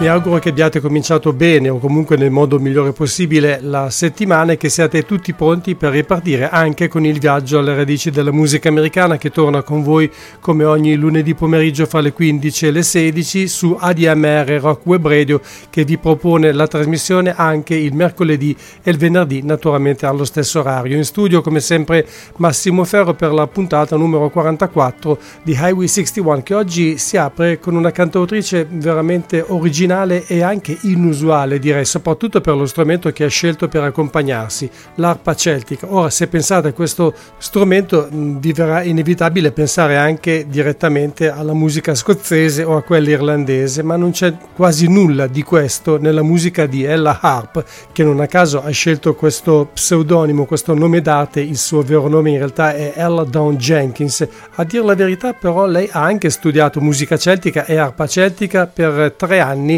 Mi auguro che abbiate cominciato bene o comunque nel modo migliore possibile la settimana e che siate tutti pronti per ripartire anche con il viaggio alle radici della musica americana che torna con voi come ogni lunedì pomeriggio fra le 15 e le 16 su ADMR Rock Web Radio che vi propone la trasmissione anche il mercoledì e il venerdì naturalmente allo stesso orario. In studio come sempre Massimo Ferro per la puntata numero 44 di Highway 61 che oggi si apre con una cantautrice veramente originale originale e anche inusuale, direi, soprattutto per lo strumento che ha scelto per accompagnarsi, l'arpa celtica. Ora, se pensate a questo strumento, vi verrà inevitabile pensare anche direttamente alla musica scozzese o a quella irlandese, ma non c'è quasi nulla di questo nella musica di Ella Harp, che non a caso ha scelto questo pseudonimo, questo nome d'arte, il suo vero nome in realtà è Ella Dawn Jenkins. A dire la verità, però, lei ha anche studiato musica celtica e arpa celtica per tre anni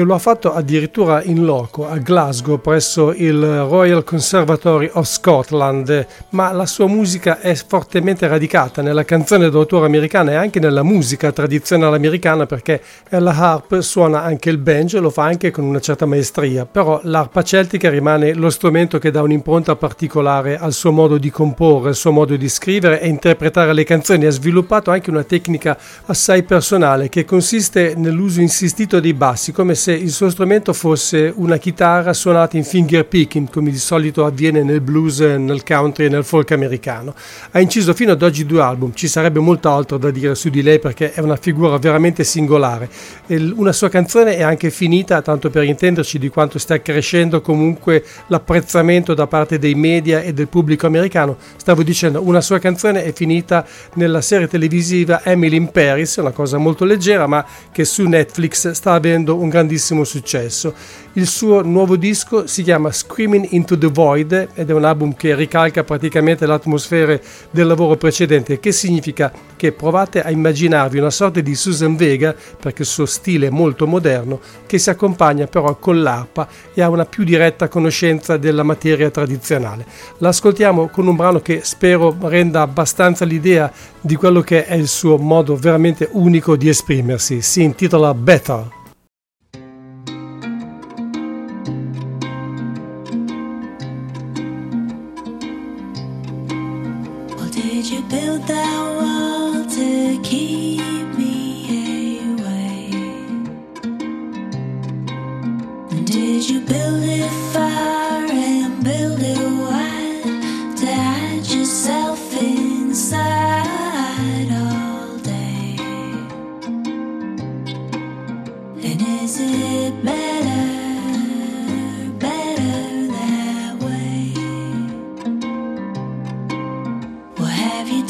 e lo ha fatto addirittura in loco a Glasgow presso il Royal Conservatory of Scotland, ma la sua musica è fortemente radicata nella canzone d'autore americana e anche nella musica tradizionale americana perché la harp suona anche il banjo lo fa anche con una certa maestria, però l'arpa celtica rimane lo strumento che dà un'impronta particolare al suo modo di comporre, al suo modo di scrivere e interpretare le canzoni. Ha sviluppato anche una tecnica assai personale che consiste nell'uso insistito dei bassi, come se il suo strumento fosse una chitarra suonata in finger picking, come di solito avviene nel blues, nel country e nel folk americano. Ha inciso fino ad oggi due album, ci sarebbe molto altro da dire su di lei perché è una figura veramente singolare. Una sua canzone è anche finita, tanto per intenderci di quanto sta crescendo comunque l'apprezzamento da parte dei media e del pubblico americano. Stavo dicendo, una sua canzone è finita nella serie televisiva Emily in Paris, una cosa molto leggera ma che su Netflix sta avendo un grandissimo successo. Il suo nuovo disco si chiama Screaming into the Void ed è un album che ricalca praticamente l'atmosfera del lavoro precedente, che significa che provate a immaginarvi una sorta di Susan Vega, perché il suo stile è molto moderno, che si accompagna però con l'arpa e ha una più diretta conoscenza della materia tradizionale. L'ascoltiamo con un brano che spero renda abbastanza l'idea di quello che è il suo modo veramente unico di esprimersi. Si intitola Better.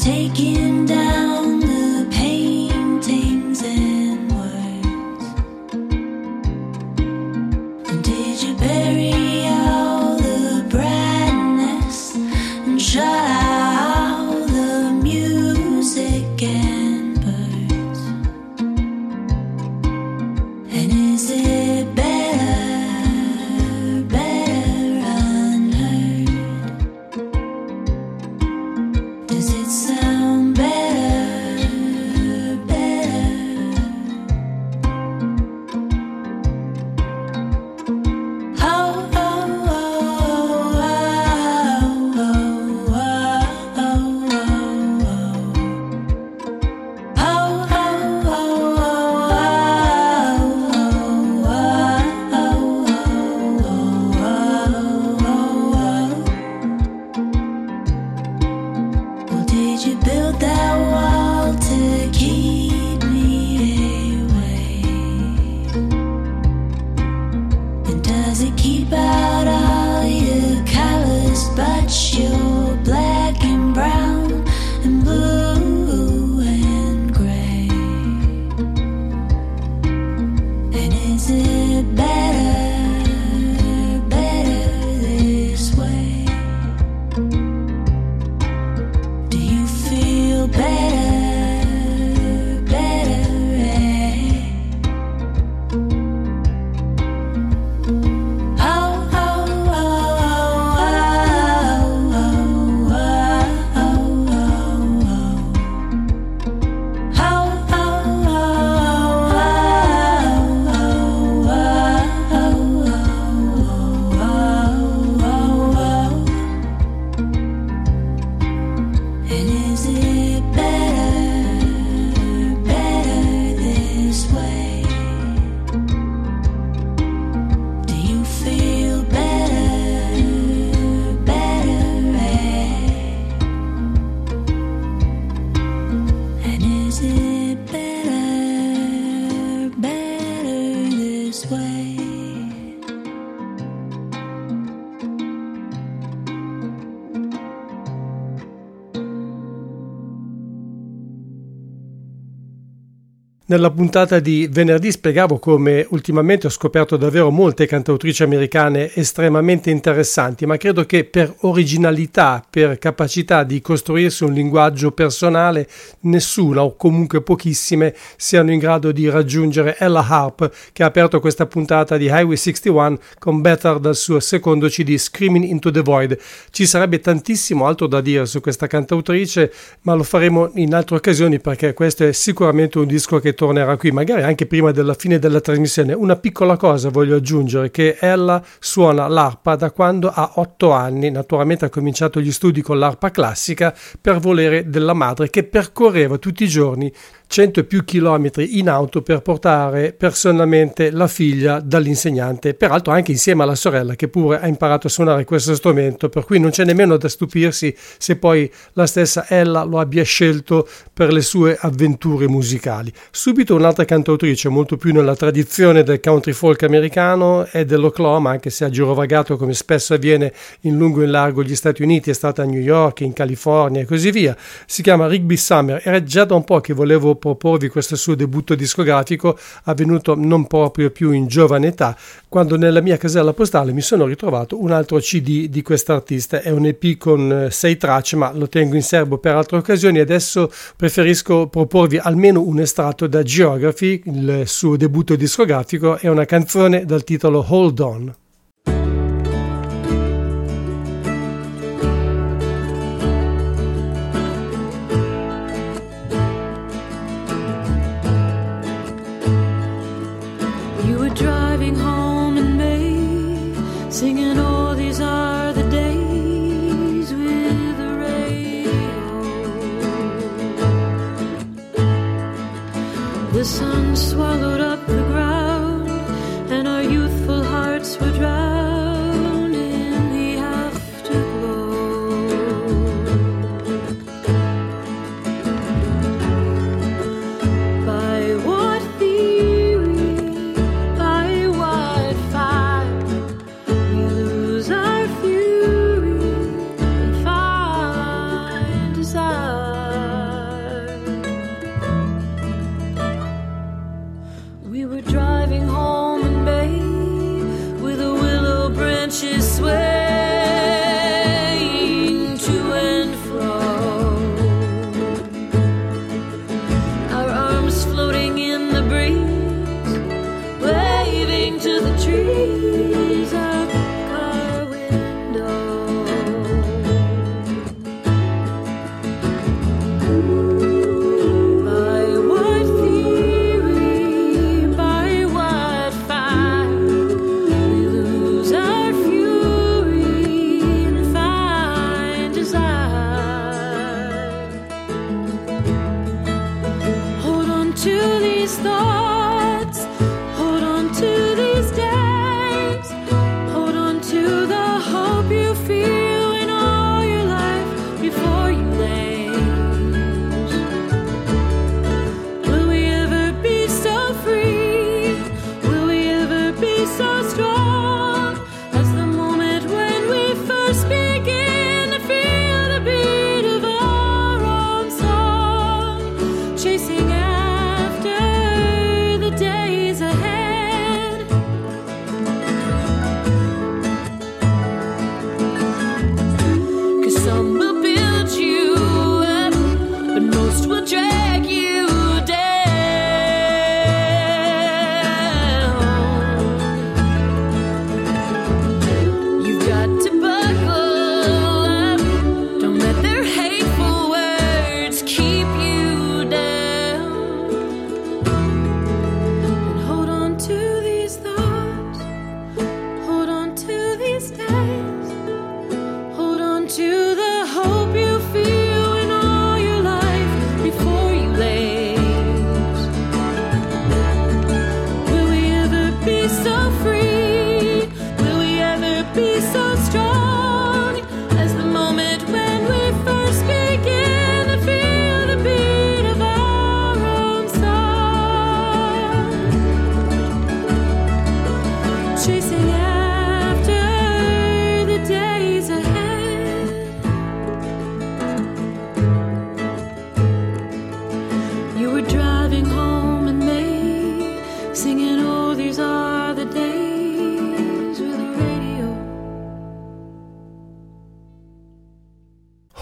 taking Nella puntata di venerdì spiegavo come ultimamente ho scoperto davvero molte cantautrici americane estremamente interessanti, ma credo che per originalità, per capacità di costruirsi un linguaggio personale, nessuna o comunque pochissime siano in grado di raggiungere Ella Harp, che ha aperto questa puntata di Highway 61 con Better dal suo secondo CD Screaming into the Void. Ci sarebbe tantissimo altro da dire su questa cantautrice, ma lo faremo in altre occasioni perché questo è sicuramente un disco che tornerà qui, magari anche prima della fine della trasmissione. Una piccola cosa voglio aggiungere, che ella suona l'arpa da quando ha otto anni, naturalmente ha cominciato gli studi con l'arpa classica per volere della madre che percorreva tutti i giorni 100 e più chilometri in auto per portare personalmente la figlia dall'insegnante, peraltro anche insieme alla sorella che pure ha imparato a suonare questo strumento, per cui non c'è nemmeno da stupirsi se poi la stessa Ella lo abbia scelto per le sue avventure musicali. Subito un'altra cantautrice, molto più nella tradizione del country folk americano e dell'Oklahoma, anche se ha girovagato come spesso avviene in lungo e in largo gli Stati Uniti, è stata a New York, in California e così via. Si chiama Rigby Summer, era già da un po' che volevo proporvi questo suo debutto discografico avvenuto non proprio più in giovane età, quando nella mia casella postale mi sono ritrovato un altro CD di quest'artista. È un EP con eh, sei tracce, ma lo tengo in serbo per altre occasioni. Adesso preferisco proporvi almeno un estratto da Geography, il suo debutto discografico, è una canzone dal titolo Hold On.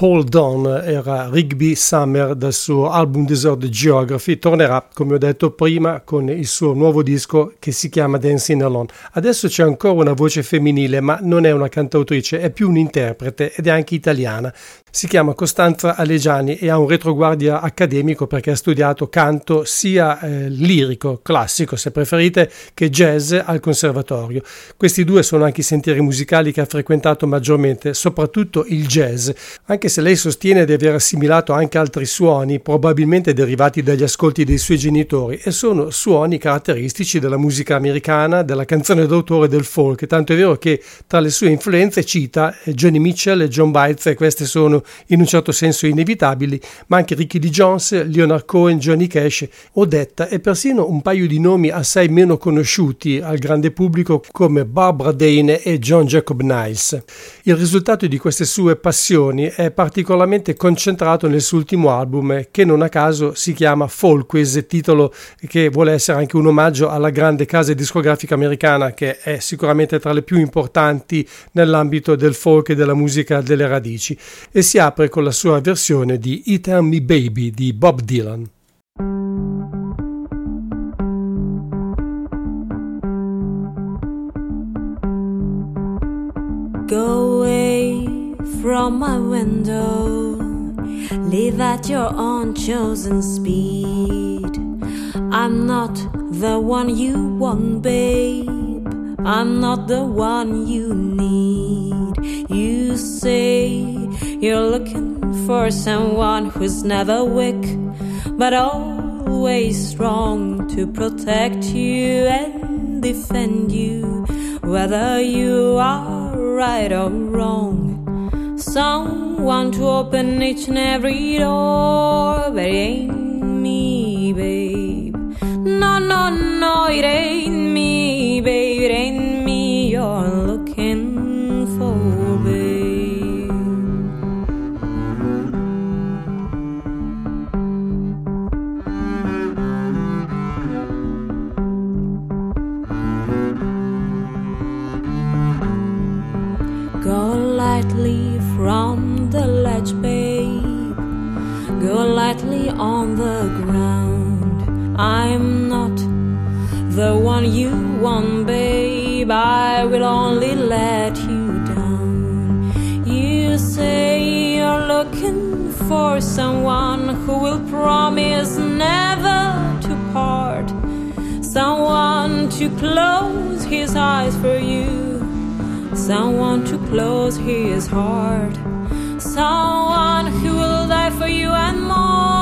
Hold On era Rigby Summer dal suo album Desert Geography, tornerà come ho detto prima con il suo nuovo disco che si chiama Dancing Alone. Adesso c'è ancora una voce femminile ma non è una cantautrice, è più un interprete ed è anche italiana. Si chiama Costanza Alegiani e ha un retroguardia accademico perché ha studiato canto sia eh, lirico, classico se preferite, che jazz al conservatorio. Questi due sono anche i sentieri musicali che ha frequentato maggiormente, soprattutto il jazz, anche se lei sostiene di aver assimilato anche altri suoni, probabilmente derivati dagli ascolti dei suoi genitori, e sono suoni caratteristici della musica americana, della canzone d'autore del folk, tanto è vero che tra le sue influenze cita eh, Johnny Mitchell e John Bites e queste sono in un certo senso inevitabili, ma anche Ricky D. Jones, Leonard Cohen, Johnny Cash, Odetta e persino un paio di nomi assai meno conosciuti al grande pubblico come Barbara Dane e John Jacob Niles. Il risultato di queste sue passioni è particolarmente concentrato nel suo ultimo album che non a caso si chiama Folkways, titolo che vuole essere anche un omaggio alla grande casa discografica americana che è sicuramente tra le più importanti nell'ambito del folk e della musica delle radici e si apre con la sua versione di Eat Me Baby di Bob Dylan. Go away from my window, live at your own chosen speed. I'm not the one you want, babe. I'm not the one you need. You you're looking for someone who's never weak, but always strong to protect you and defend you, whether you are right or wrong. Someone to open each and every door, but it ain't me, babe. No, no, no, it ain't on the ground. I'm not the one you want, babe. I will only let you down. You say you're looking for someone who will promise never to part, someone to close his eyes for you, someone to close his heart, someone who will die for you and more.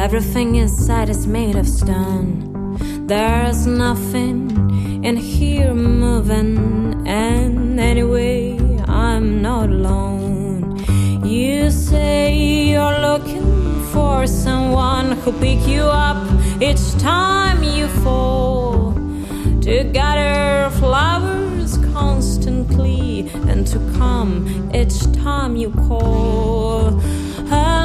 Everything inside is made of stone. There's nothing in here moving, and anyway, I'm not alone. You say you're looking for someone who pick you up each time you fall. To gather flowers constantly and to come each time you call. A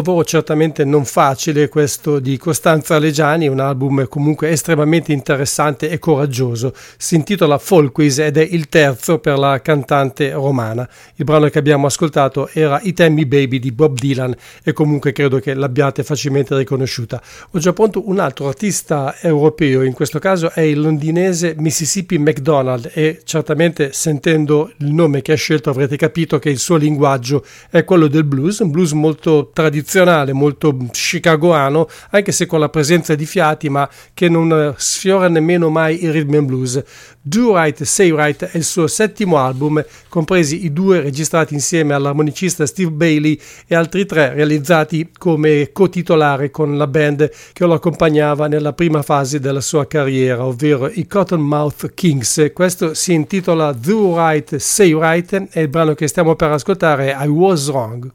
lavoro certamente non facile questo di Costanza Legiani, un album comunque estremamente interessante e coraggioso. Si intitola Folkways ed è il terzo per la cantante romana. Il brano che abbiamo ascoltato era I Tell Baby di Bob Dylan e comunque credo che l'abbiate facilmente riconosciuta. Ho già pronto un altro artista europeo, in questo caso è il londinese Mississippi McDonald e certamente sentendo il nome che ha scelto avrete capito che il suo linguaggio è quello del blues, un blues molto tradizionale tradizionale, molto chicagoano, anche se con la presenza di fiati, ma che non eh, sfiora nemmeno mai il rhythm and blues. Do Right, Say Right è il suo settimo album, compresi i due registrati insieme all'armonicista Steve Bailey e altri tre realizzati come co-titolare con la band che lo accompagnava nella prima fase della sua carriera, ovvero i Cottonmouth Kings. Questo si intitola Do Right, Say Right e il brano che stiamo per ascoltare è I Was Wrong.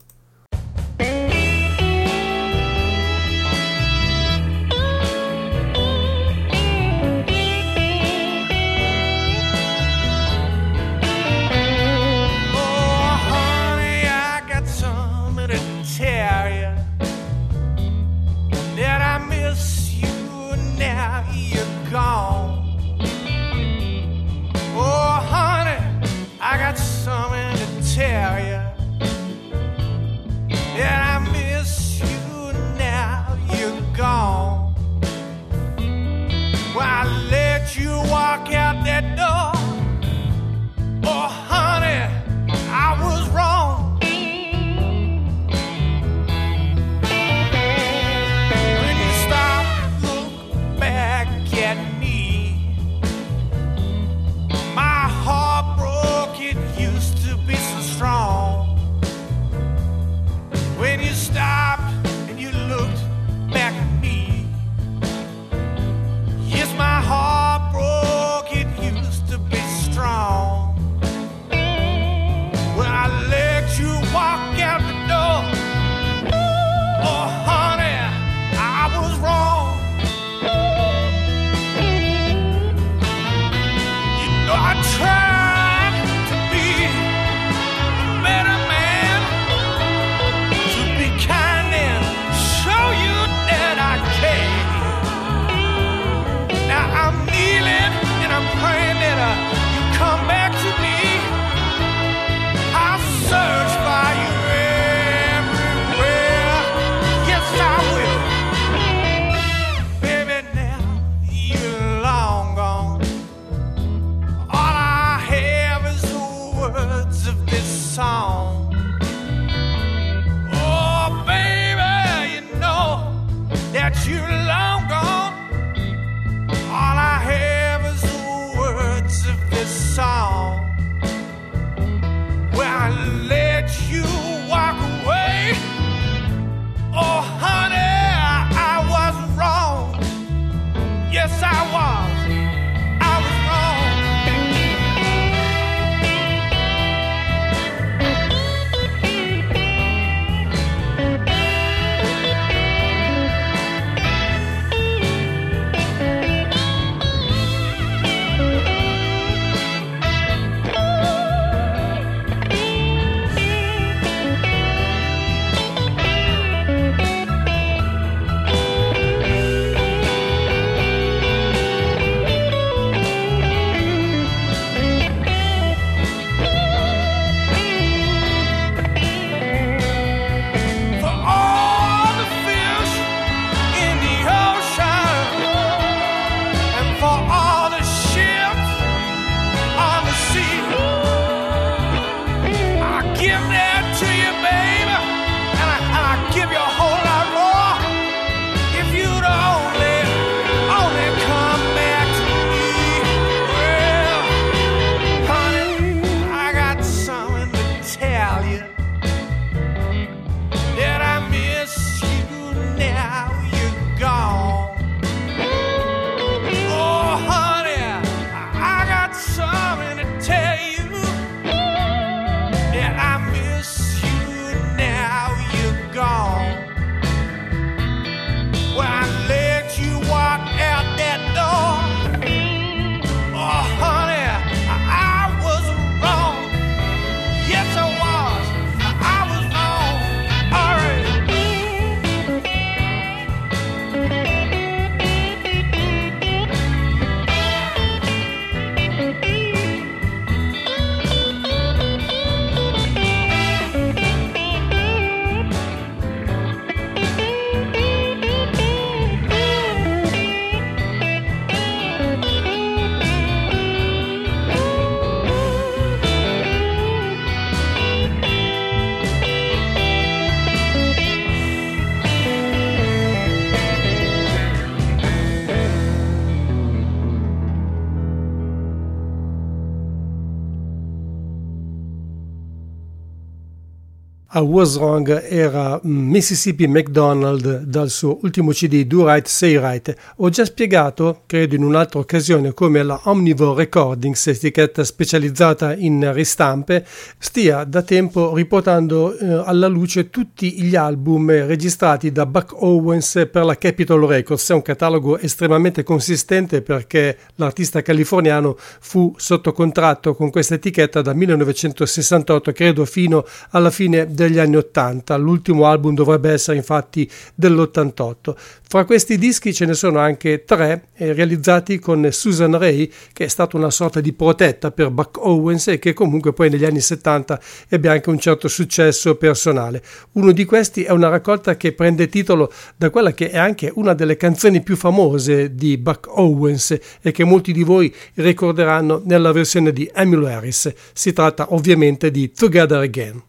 A Was Wrong era Mississippi McDonald dal suo ultimo CD Do Right Say Right. Ho già spiegato, credo in un'altra occasione, come la Omnivore Recordings, etichetta specializzata in ristampe, stia da tempo riportando eh, alla luce tutti gli album registrati da Buck Owens per la Capitol Records. È un catalogo estremamente consistente perché l'artista californiano fu sotto contratto con questa etichetta da 1968, credo fino alla fine del degli anni 80, l'ultimo album dovrebbe essere infatti dell'88. Fra questi dischi ce ne sono anche tre eh, realizzati con Susan Ray, che è stata una sorta di protetta per Buck Owens e che comunque poi negli anni 70 ebbe anche un certo successo personale. Uno di questi è una raccolta che prende titolo da quella che è anche una delle canzoni più famose di Buck Owens e che molti di voi ricorderanno nella versione di Emily Harris. Si tratta ovviamente di Together Again.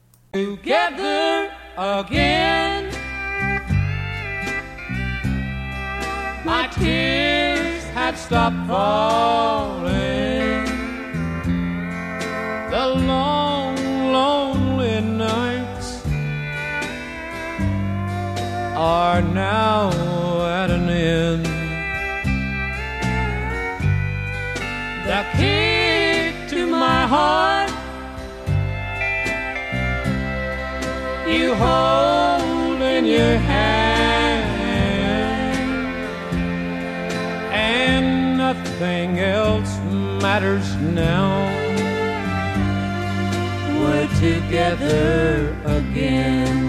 Together again. My tears had stopped falling. The long, lonely nights are now you hold in your hand, and nothing else matters now. We're together again.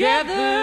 Together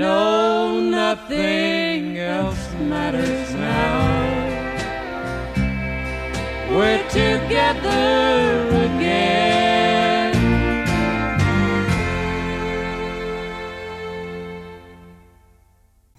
No, nothing else matters now. We're together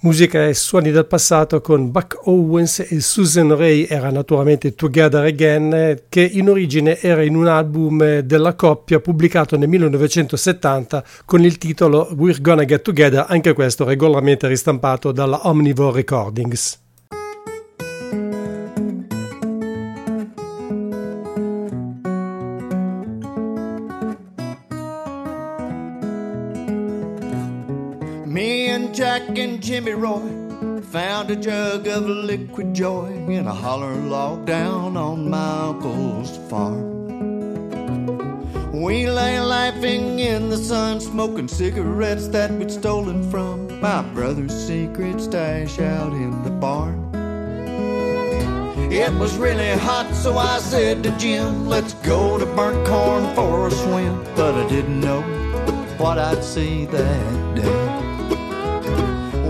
Musica e suoni del passato con Buck Owens e Susan Ray era naturalmente Together Again che in origine era in un album della coppia pubblicato nel 1970 con il titolo We're Gonna Get Together, anche questo regolarmente ristampato dalla Omnivore Recordings. Jack and Jimmy Roy found a jug of liquid joy in a holler log down on my uncle's farm. We lay laughing in the sun, smoking cigarettes that we'd stolen from my brother's secret stash out in the barn. It was really hot, so I said to Jim, Let's go to burnt corn for a swim. But I didn't know what I'd see that day.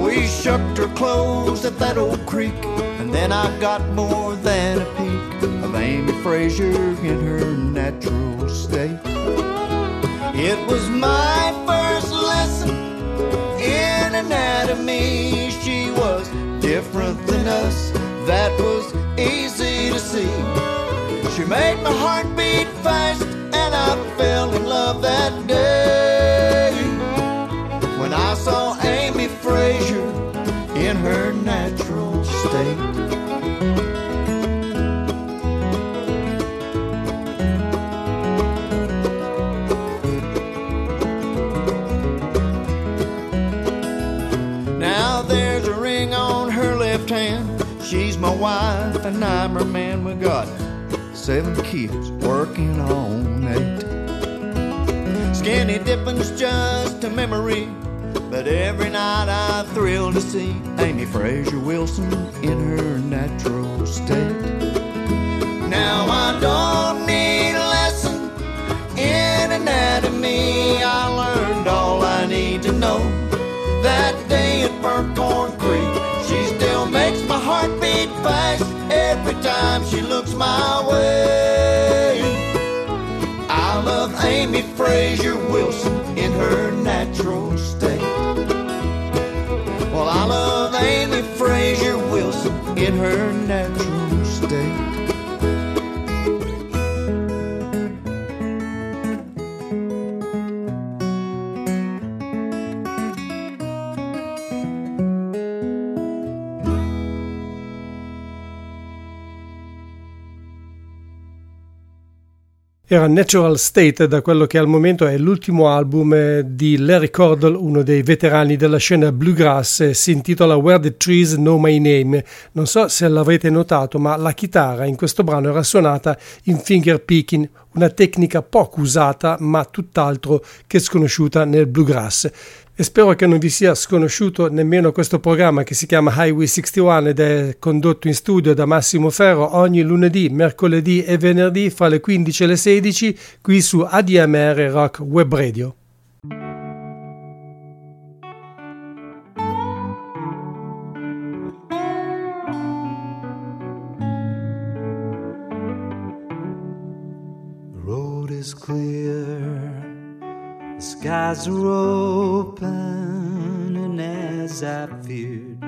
We shucked her clothes at that old creek, and then I got more than a peek of Amy Frazier in her natural state. It was my first lesson in anatomy. She was different than us, that was easy to see. She made my heart beat fast, and I fell in love that day Now there's a ring on her left hand. She's my wife and I'm her man. We got seven kids working on it. Skinny dipping's just a memory but every night I thrill to see Amy Fraser Wilson in her natural state. Now I don't need a lesson in anatomy. I learned all I need to know that day at Burnt Corn Creek. She still makes my heart beat fast every time she looks my way. I love Amy Fraser Wilson in her in her natural state. Era Natural State da quello che al momento è l'ultimo album eh, di Larry Cordell, uno dei veterani della scena bluegrass, si intitola Where the Trees Know My Name. Non so se l'avrete notato, ma la chitarra in questo brano era suonata in finger picking, una tecnica poco usata ma tutt'altro che sconosciuta nel bluegrass e spero che non vi sia sconosciuto nemmeno questo programma che si chiama Highway 61 ed è condotto in studio da Massimo Ferro ogni lunedì, mercoledì e venerdì fra le 15 e le 16 qui su ADMR Rock Web Radio. is clear The skies are open, and as I feared,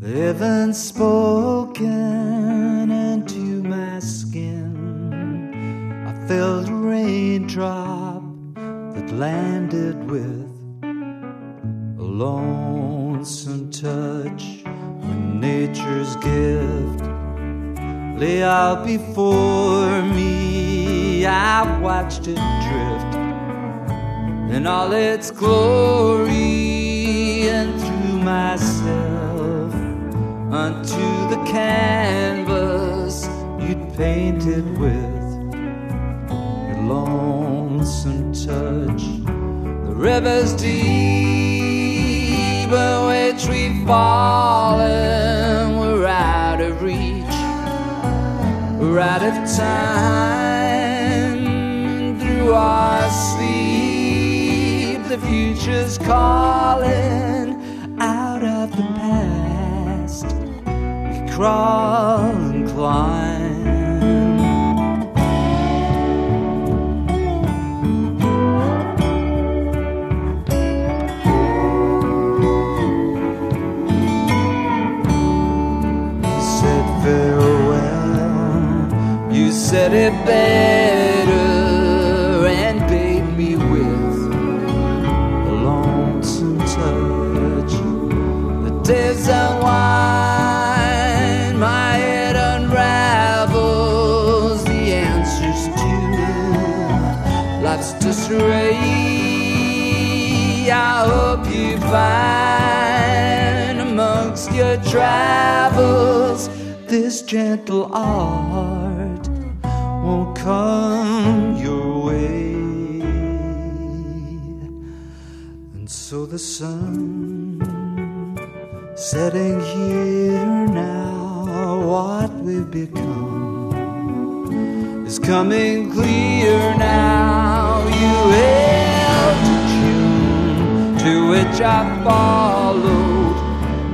the heavens spoken into my skin. I felt a raindrop that landed with a lonesome touch when nature's gift lay out before in all its glory and through myself unto the canvas you'd painted with your lonesome touch. The river's deep, but which we've fallen, we're out of reach, we're out of time through our the future's calling out of the past. We crawl and climb. You said farewell. You said it better. Disarray. I hope you find amongst your travels this gentle art won't come your way. And so the sun Setting here now, what we've become is coming clear now. You held a tune to which I followed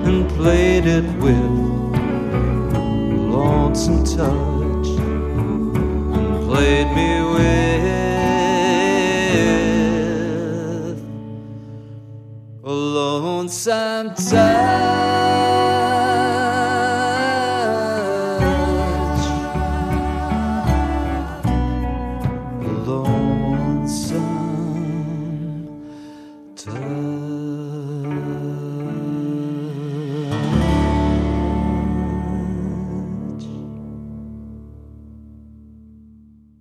and played it with lonesome touch and played me with a lonesome touch.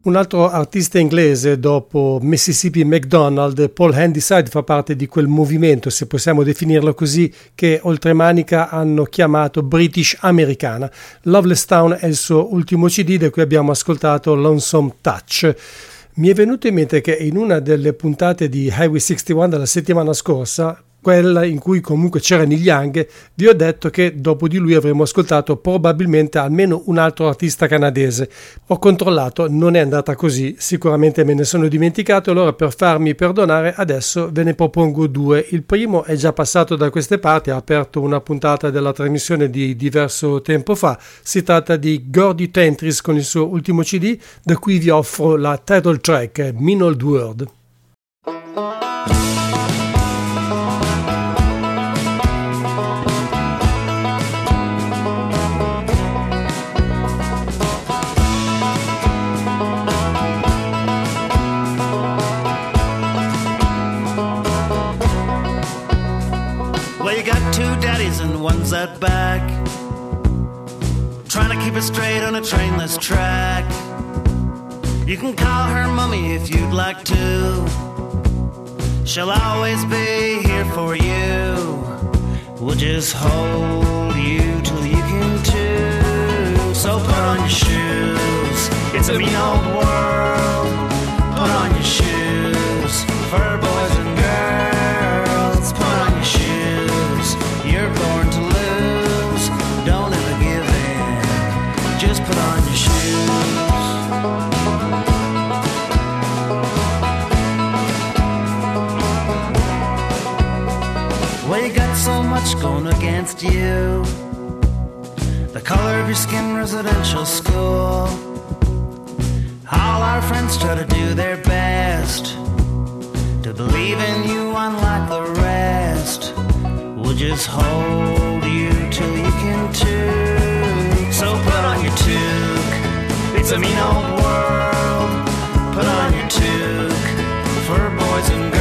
Un altro artista inglese dopo Mississippi McDonald, Paul Handyside, fa parte di quel movimento, se possiamo definirlo così, che oltremanica hanno chiamato British Americana. Loveless Town è il suo ultimo CD da cui abbiamo ascoltato Lonesome Touch. Mi è venuto in mente che in una delle puntate di Highway 61 della settimana scorsa quella in cui comunque c'era Neil Young, vi ho detto che dopo di lui avremmo ascoltato probabilmente almeno un altro artista canadese. Ho controllato, non è andata così, sicuramente me ne sono dimenticato, allora per farmi perdonare adesso ve ne propongo due. Il primo è già passato da queste parti, ha aperto una puntata della trasmissione di diverso tempo fa, si tratta di Gordy Tentris con il suo ultimo CD, da cui vi offro la title track, Mean Old World. Straight on a trainless track. You can call her mummy if you'd like to. She'll always be here for you. We'll just hold you till you can too. So put on your shoes. It's a mean old world. Much going against you. The color of your skin, residential school. All our friends try to do their best to believe in you, unlike the rest. We'll just hold you till you can toque. So put on your toque. It's a mean old world. Put on your toque for boys and girls.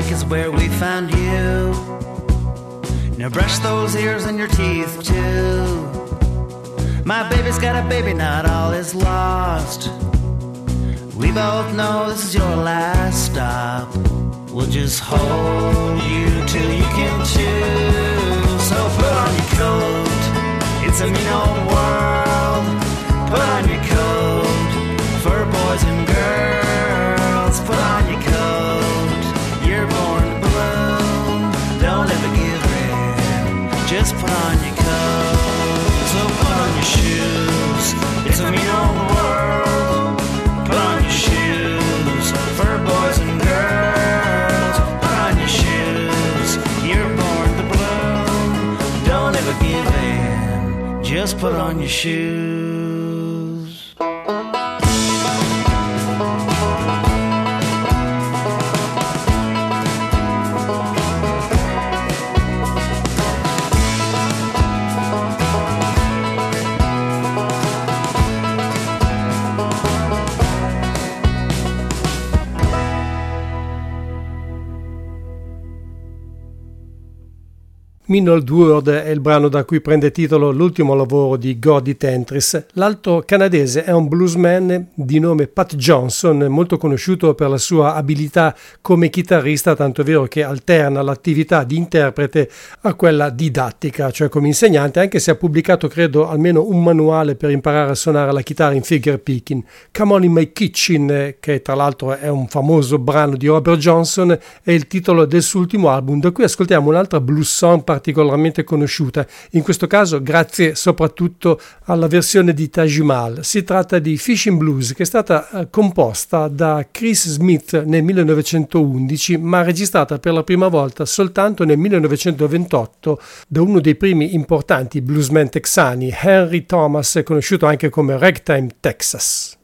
Lake is where we found you. Now brush those ears and your teeth too. My baby's got a baby, not all is lost. We both know this is your last stop. We'll just hold you till you can chew. So put on your coat. It's a mean old world. Put on your coat Just put on your shoes. Mean Old World è il brano da cui prende titolo l'ultimo lavoro di Gordy Tentris. L'altro canadese è un bluesman di nome Pat Johnson, molto conosciuto per la sua abilità come chitarrista, tanto è vero che alterna l'attività di interprete a quella didattica, cioè come insegnante, anche se ha pubblicato credo almeno un manuale per imparare a suonare la chitarra in figure picking. Come On in My Kitchen, che tra l'altro è un famoso brano di Robert Johnson, è il titolo del suo ultimo album, da cui ascoltiamo un'altra blues song particolarmente conosciuta, in questo caso grazie soprattutto alla versione di Taj Mahal. Si tratta di Fishing Blues che è stata eh, composta da Chris Smith nel 1911 ma registrata per la prima volta soltanto nel 1928 da uno dei primi importanti bluesmen texani, Henry Thomas, conosciuto anche come Ragtime Texas.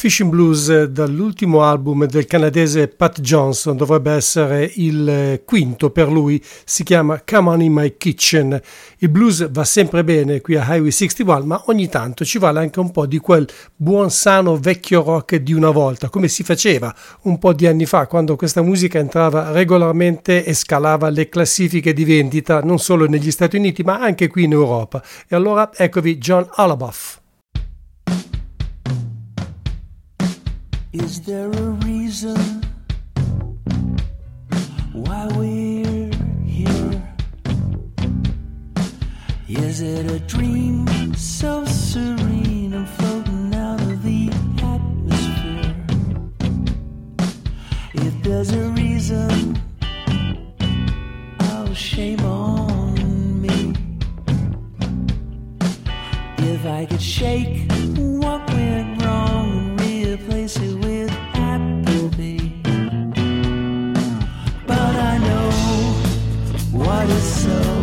Fishing Blues dall'ultimo album del canadese Pat Johnson dovrebbe essere il eh, quinto per lui, si chiama Come On In My Kitchen. Il blues va sempre bene qui a Highway 61, ma ogni tanto ci vale anche un po' di quel buon sano vecchio rock di una volta, come si faceva un po' di anni fa, quando questa musica entrava regolarmente e scalava le classifiche di vendita non solo negli Stati Uniti ma anche qui in Europa. E allora eccovi John Alaboff. Is there a reason why we're here? Is it a dream so serene and floating out of the atmosphere? If there's a reason, oh, shame on me. If I could shake was so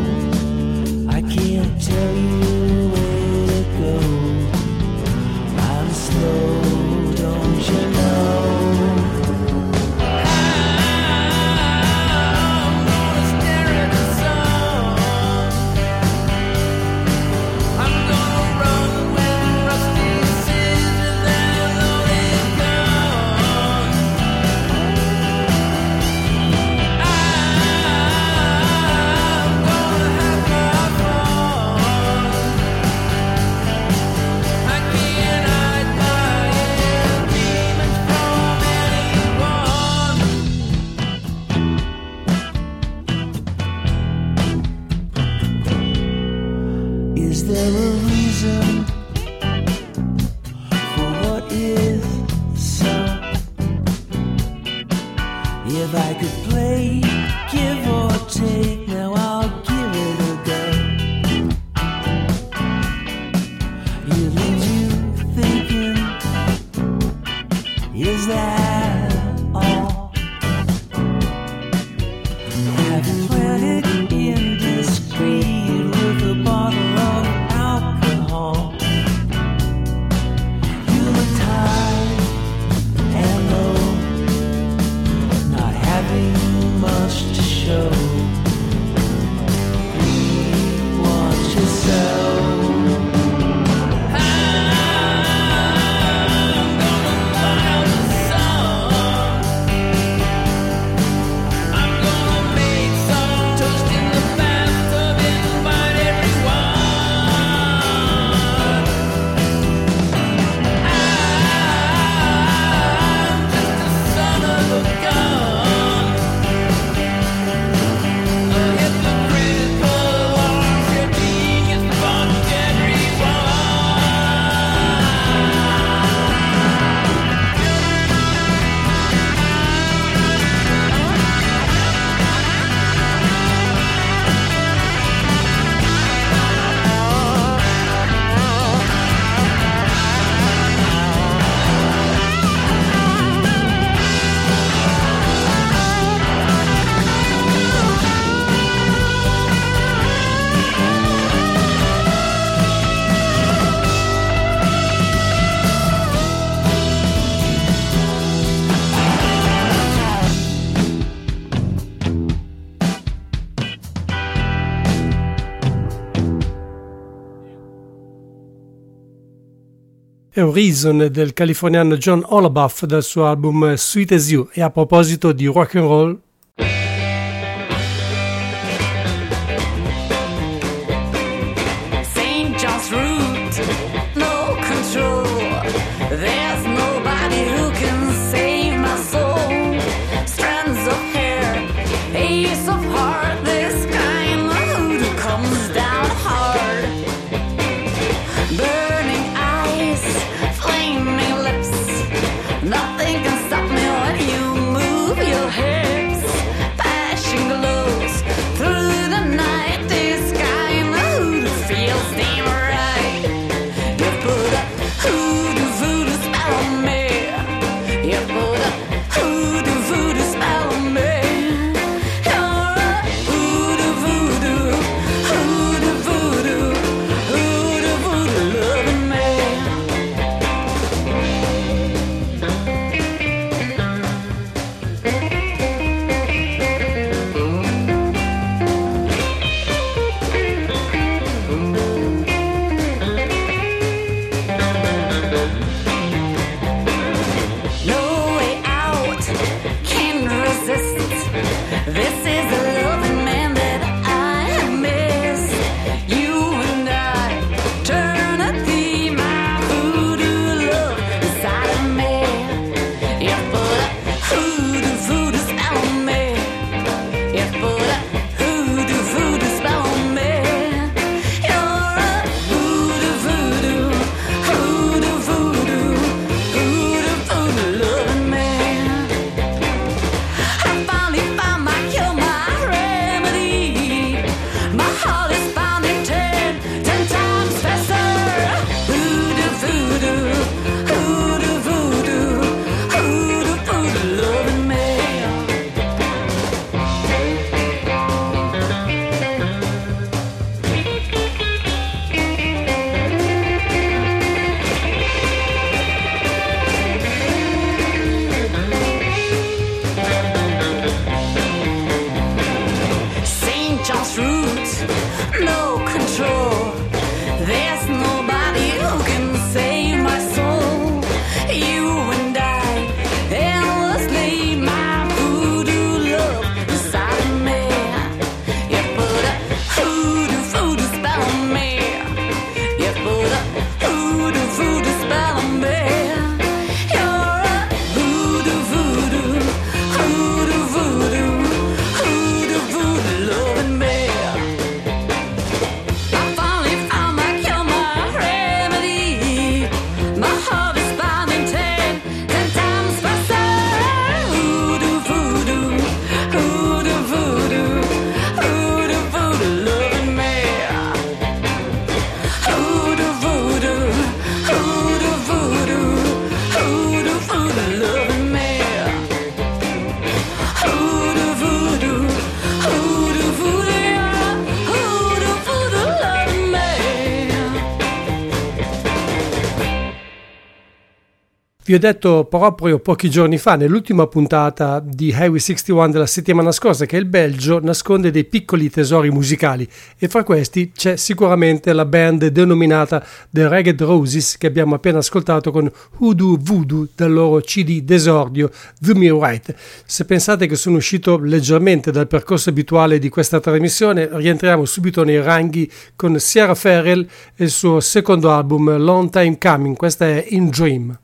Horizon del californiano John Olabuff dal suo album Sweet As You. E a proposito di rock and roll Vi ho detto proprio pochi giorni fa, nell'ultima puntata di Highway 61 della settimana scorsa, che il Belgio nasconde dei piccoli tesori musicali e fra questi c'è sicuramente la band denominata The Ragged Roses che abbiamo appena ascoltato con Hoodoo Voodoo dal loro CD d'esordio The Me Right. Se pensate che sono uscito leggermente dal percorso abituale di questa trasmissione, rientriamo subito nei ranghi con Sierra Ferrell e il suo secondo album Long Time Coming, questa è In Dream.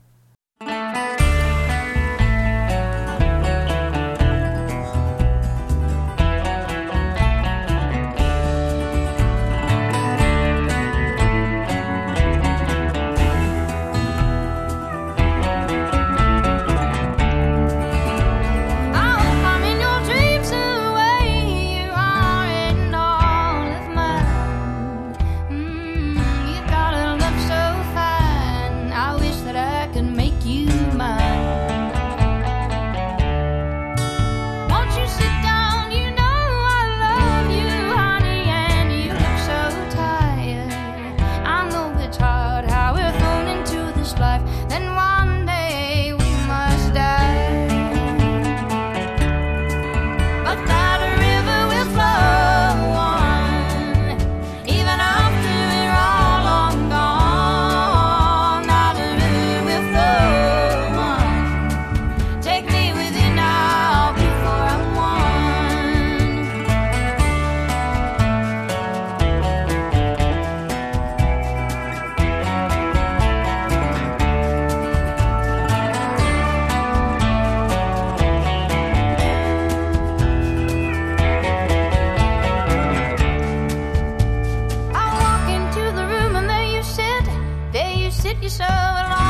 shovel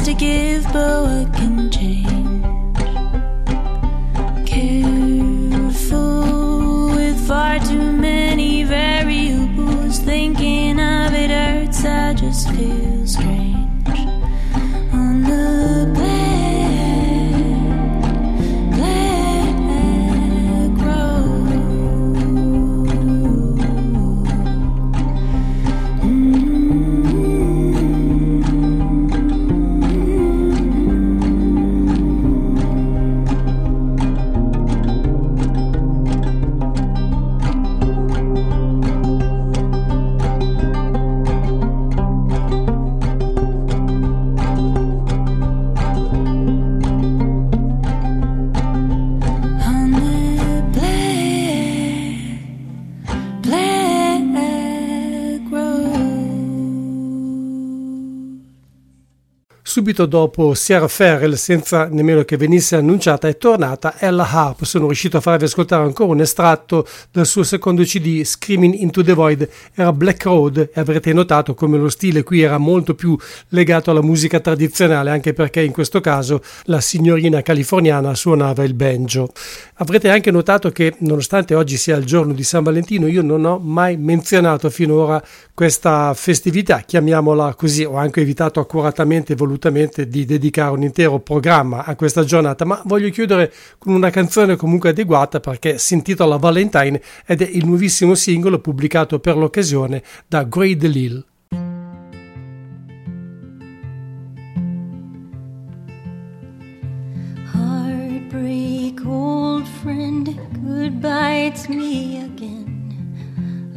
to give, but what can change? Subito dopo Sierra Ferrell, senza nemmeno che venisse annunciata, è tornata Ella Harp. Sono riuscito a farvi ascoltare ancora un estratto dal suo secondo CD, Screaming into the Void. Era Black Road e avrete notato come lo stile qui era molto più legato alla musica tradizionale, anche perché in questo caso la signorina californiana suonava il banjo. Avrete anche notato che, nonostante oggi sia il giorno di San Valentino, io non ho mai menzionato finora questa festività, chiamiamola così. Ho anche evitato accuratamente e volutamente di dedicare un intero programma a questa giornata, ma voglio chiudere con una canzone comunque adeguata perché si intitola Valentine ed è il nuovissimo singolo pubblicato per l'occasione da Gray DeLille. Heartbreak, old friend, goodbye, it's me.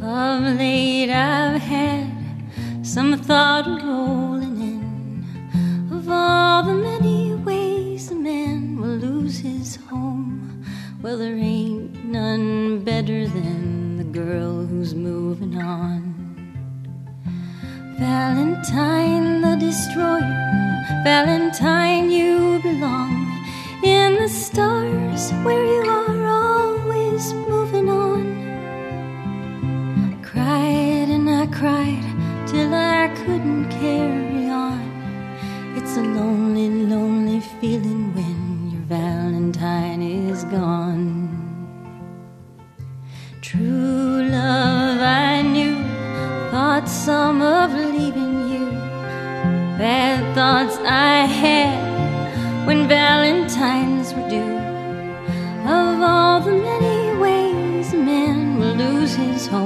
Of late I've had some thought rolling in of all the many ways a man will lose his home. Well, there ain't none better than the girl who's moving on. Valentine the destroyer, Valentine, you belong in the stars where you are carry on. It's a lonely, lonely feeling when your Valentine is gone. True love I knew, thought some of leaving you. Bad thoughts I had when Valentines were due. Of all the many ways a man will lose his home,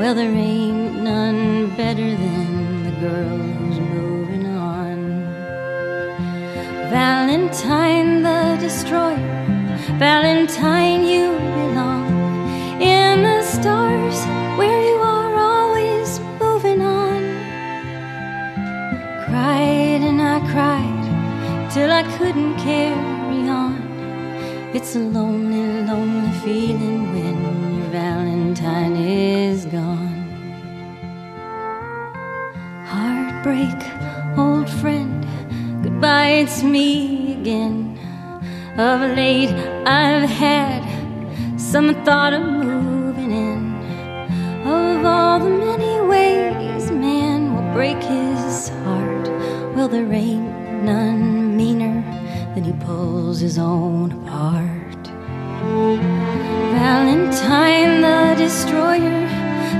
Well, there ain't none better than the girl who's moving on. Valentine the destroyer, Valentine, you belong in the stars where you are always moving on. Cried and I cried till I couldn't carry on. It's a lonely, lonely feeling Heartbreak, old friend, goodbye, it's me again. Of late, I've had some thought of moving in. Of all the many ways man will break his heart, well, there ain't none meaner than he pulls his own apart. Valentine the destroyer,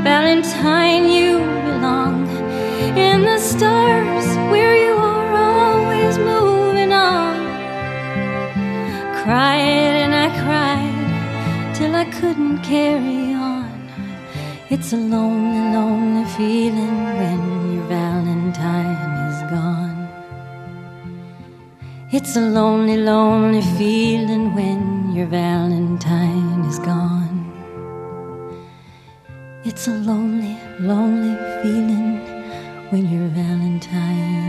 Valentine, you belong in the stars where you are always moving on. Cried and I cried till I couldn't carry on. It's a lonely, lonely feeling when your Valentine is gone. It's a lonely, lonely feeling when your Valentine is gone. It's a lonely, lonely feeling when your Valentine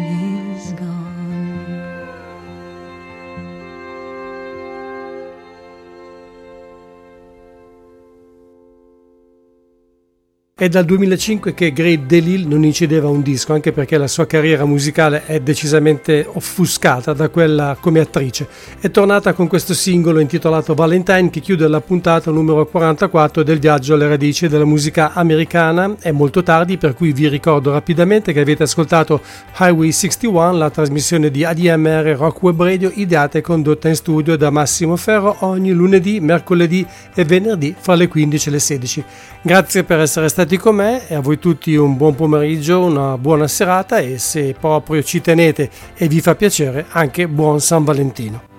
È dal 2005 che Great DeLille non incideva un disco, anche perché la sua carriera musicale è decisamente offuscata da quella come attrice. È tornata con questo singolo intitolato Valentine che chiude la puntata numero 44 del viaggio alle radici della musica americana. È molto tardi, per cui vi ricordo rapidamente che avete ascoltato Highway 61, la trasmissione di ADMR Rock Web Radio ideata e condotta in studio da Massimo Ferro ogni lunedì, mercoledì e venerdì fra le 15 e le 16. Grazie per essere stati con me e a voi tutti un buon pomeriggio, una buona serata e se proprio ci tenete e vi fa piacere anche buon San Valentino.